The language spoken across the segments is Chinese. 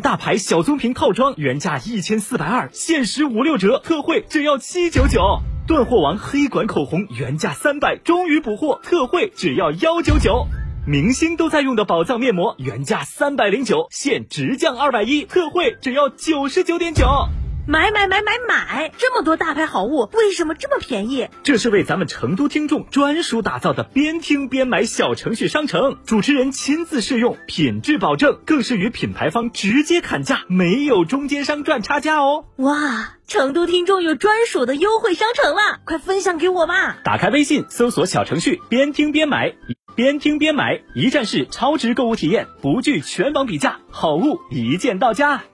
大牌小棕瓶套装原价一千四百二，限时五六折，特惠只要七九九。断货王黑管口红原价三百，终于补货，特惠只要幺九九。明星都在用的宝藏面膜原价三百零九，现直降二百一，特惠只要九十九点九。买买买买买！这么多大牌好物，为什么这么便宜？这是为咱们成都听众专属打造的边听边买小程序商城，主持人亲自试用，品质保证，更是与品牌方直接砍价，没有中间商赚差价哦。哇，成都听众有专属的优惠商城啦，快分享给我吧！打开微信，搜索小程序“边听边买”，边听边买，一站式超值购物体验，不惧全网比价，好物一键到家。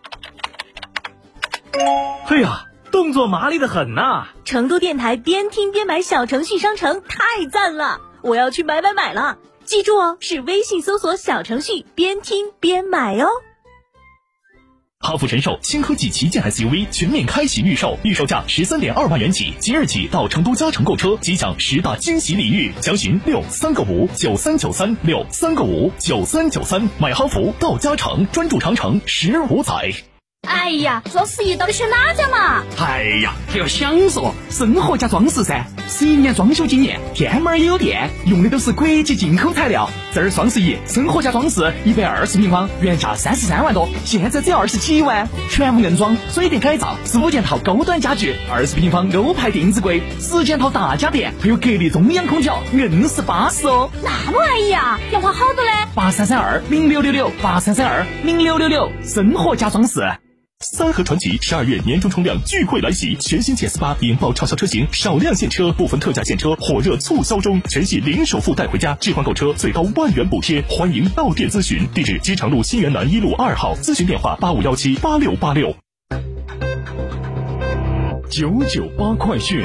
嘿呀，动作麻利的很呐、成都电台边听边买小程序商城太赞了，我要去买买买了！记住哦，是微信搜索小程序边听边买哦。哈弗神兽新科技旗舰 SUV 全面开启预售，预售价十三点二万元起，即日起到成都嘉诚购车即享十大惊喜礼遇，详询六三个五九三九三六三个五九三九三，买哈弗到嘉诚，专注长城十五载。哎呀，双十一到底选哪家嘛？哎呀，还要享受生活加装饰噻！十一年装修经验，天猫儿也有店，用的都是国际进口材料。这儿双十一，生活加装饰一百二十平方，原价三十三万多，现在只要二十几万，全屋硬装、水电改造，十五件套高端家具，二十平方欧派定制柜，十件套大家电，还有格力中央空调，硬是巴适哦！那么安逸啊？要花好多嘞？八三三二零六六六，八三三二零六六六，生活加装饰。三和传奇十二月年终冲量聚会来袭，全新 GS 八引爆畅销车型，少量现车，部分特价现车火热促销中，全系零首付带回家，置换购车最高万元补贴，欢迎到店咨询，地址机场路新源南一路二号，咨询电话八五幺七八六八六。九九八快讯。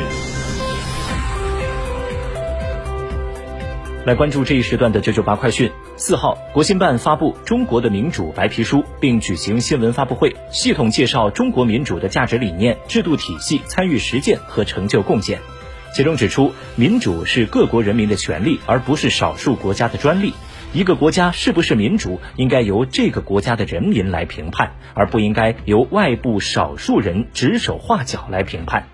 来关注这一时段的九九八快讯。四号，国新办发布《中国的民主白皮书》，并举行新闻发布会，系统介绍中国民主的价值理念、制度体系、参与实践和成就贡献。其中指出，民主是各国人民的权利，而不是少数国家的专利。一个国家是不是民主，应该由这个国家的人民来评判，而不应该由外部少数人指手画脚来评判。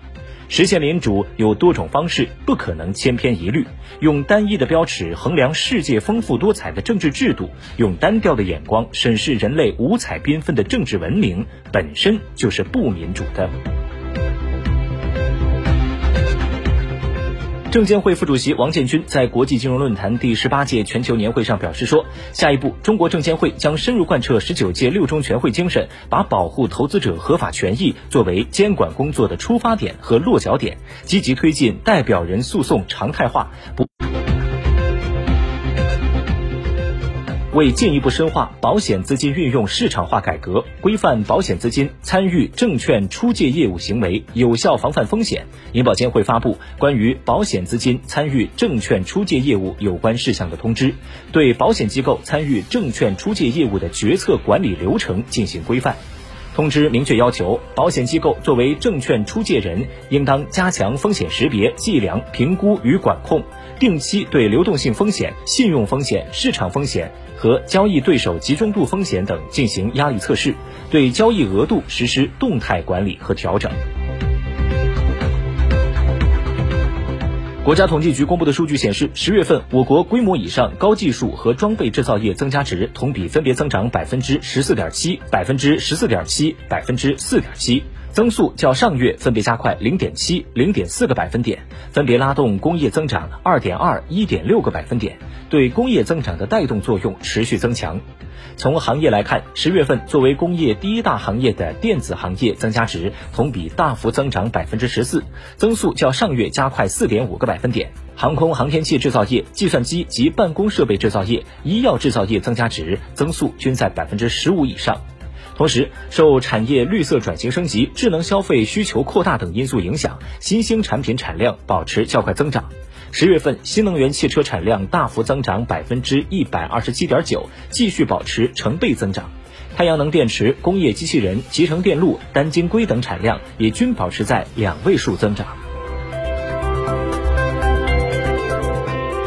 实现民主有多种方式，不可能千篇一律。用单一的标尺衡量世界丰富多彩的政治制度，用单调的眼光审视人类五彩缤纷的政治文明，本身就是不民主的。证监会副主席王建军在国际金融论坛第十八届全球年会上表示说，下一步，中国证监会将深入贯彻十九届六中全会精神，把保护投资者合法权益作为监管工作的出发点和落脚点，积极推进代表人诉讼常态化，不。为进一步深化保险资金运用市场化改革，规范保险资金参与证券出借业务行为，有效防范风险，银保监会发布关于保险资金参与证券出借业务有关事项的通知，对保险机构参与证券出借业务的决策管理流程进行规范。通知明确要求，保险机构作为证券出借人，应当加强风险识别、计量、评估与管控，定期对流动性风险、信用风险、市场风险和交易对手集中度风险等进行压力测试，对交易额度实施动态管理和调整。国家统计局公布的数据显示，十月份我国规模以上高技术和装备制造业增加值同比分别增长百分之十四点七、百分之十四点七、百分之四点七，增速较上月分别加快零点七、零点四个百分点，分别拉动工业增长二点二、一点六个百分点，对工业增长的带动作用持续增强。从行业来看，十月份作为工业第一大行业的电子行业增加值同比大幅增长百分之十四，增速较上月加快四点五个百分点。航空航天器制造业、计算机及办公设备制造业、医药制造业增加值增速均在百分之十五以上。同时，受产业绿色转型升级、智能消费需求扩大等因素影响，新兴产品产量保持较快增长。十月份新能源汽车产量大幅增长百分之一百二十七点九，继续保持成倍增长。太阳能电池、工业机器人、集成电路、单晶硅等产量也均保持在两位数增长。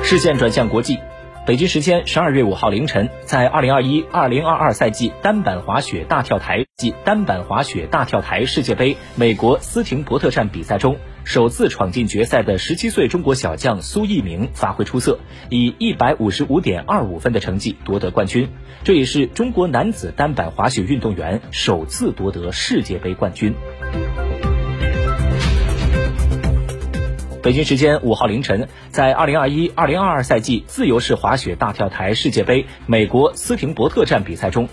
视线转向国际。北京时间十二月五号凌晨，在二零二一二零二二赛季单板滑雪大跳台暨单板滑雪大跳台世界杯美国斯廷伯特站比赛中，首次闯进决赛的十七岁中国小将苏翊鸣发挥出色，以一百五十五点二五分的成绩夺得冠军。这也是中国男子单板滑雪运动员首次夺得世界杯冠军。北京时间五号凌晨，在二零二一二零二二赛季自由式滑雪大跳台世界杯美国斯廷伯特站比赛中。